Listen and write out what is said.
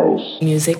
house. Music.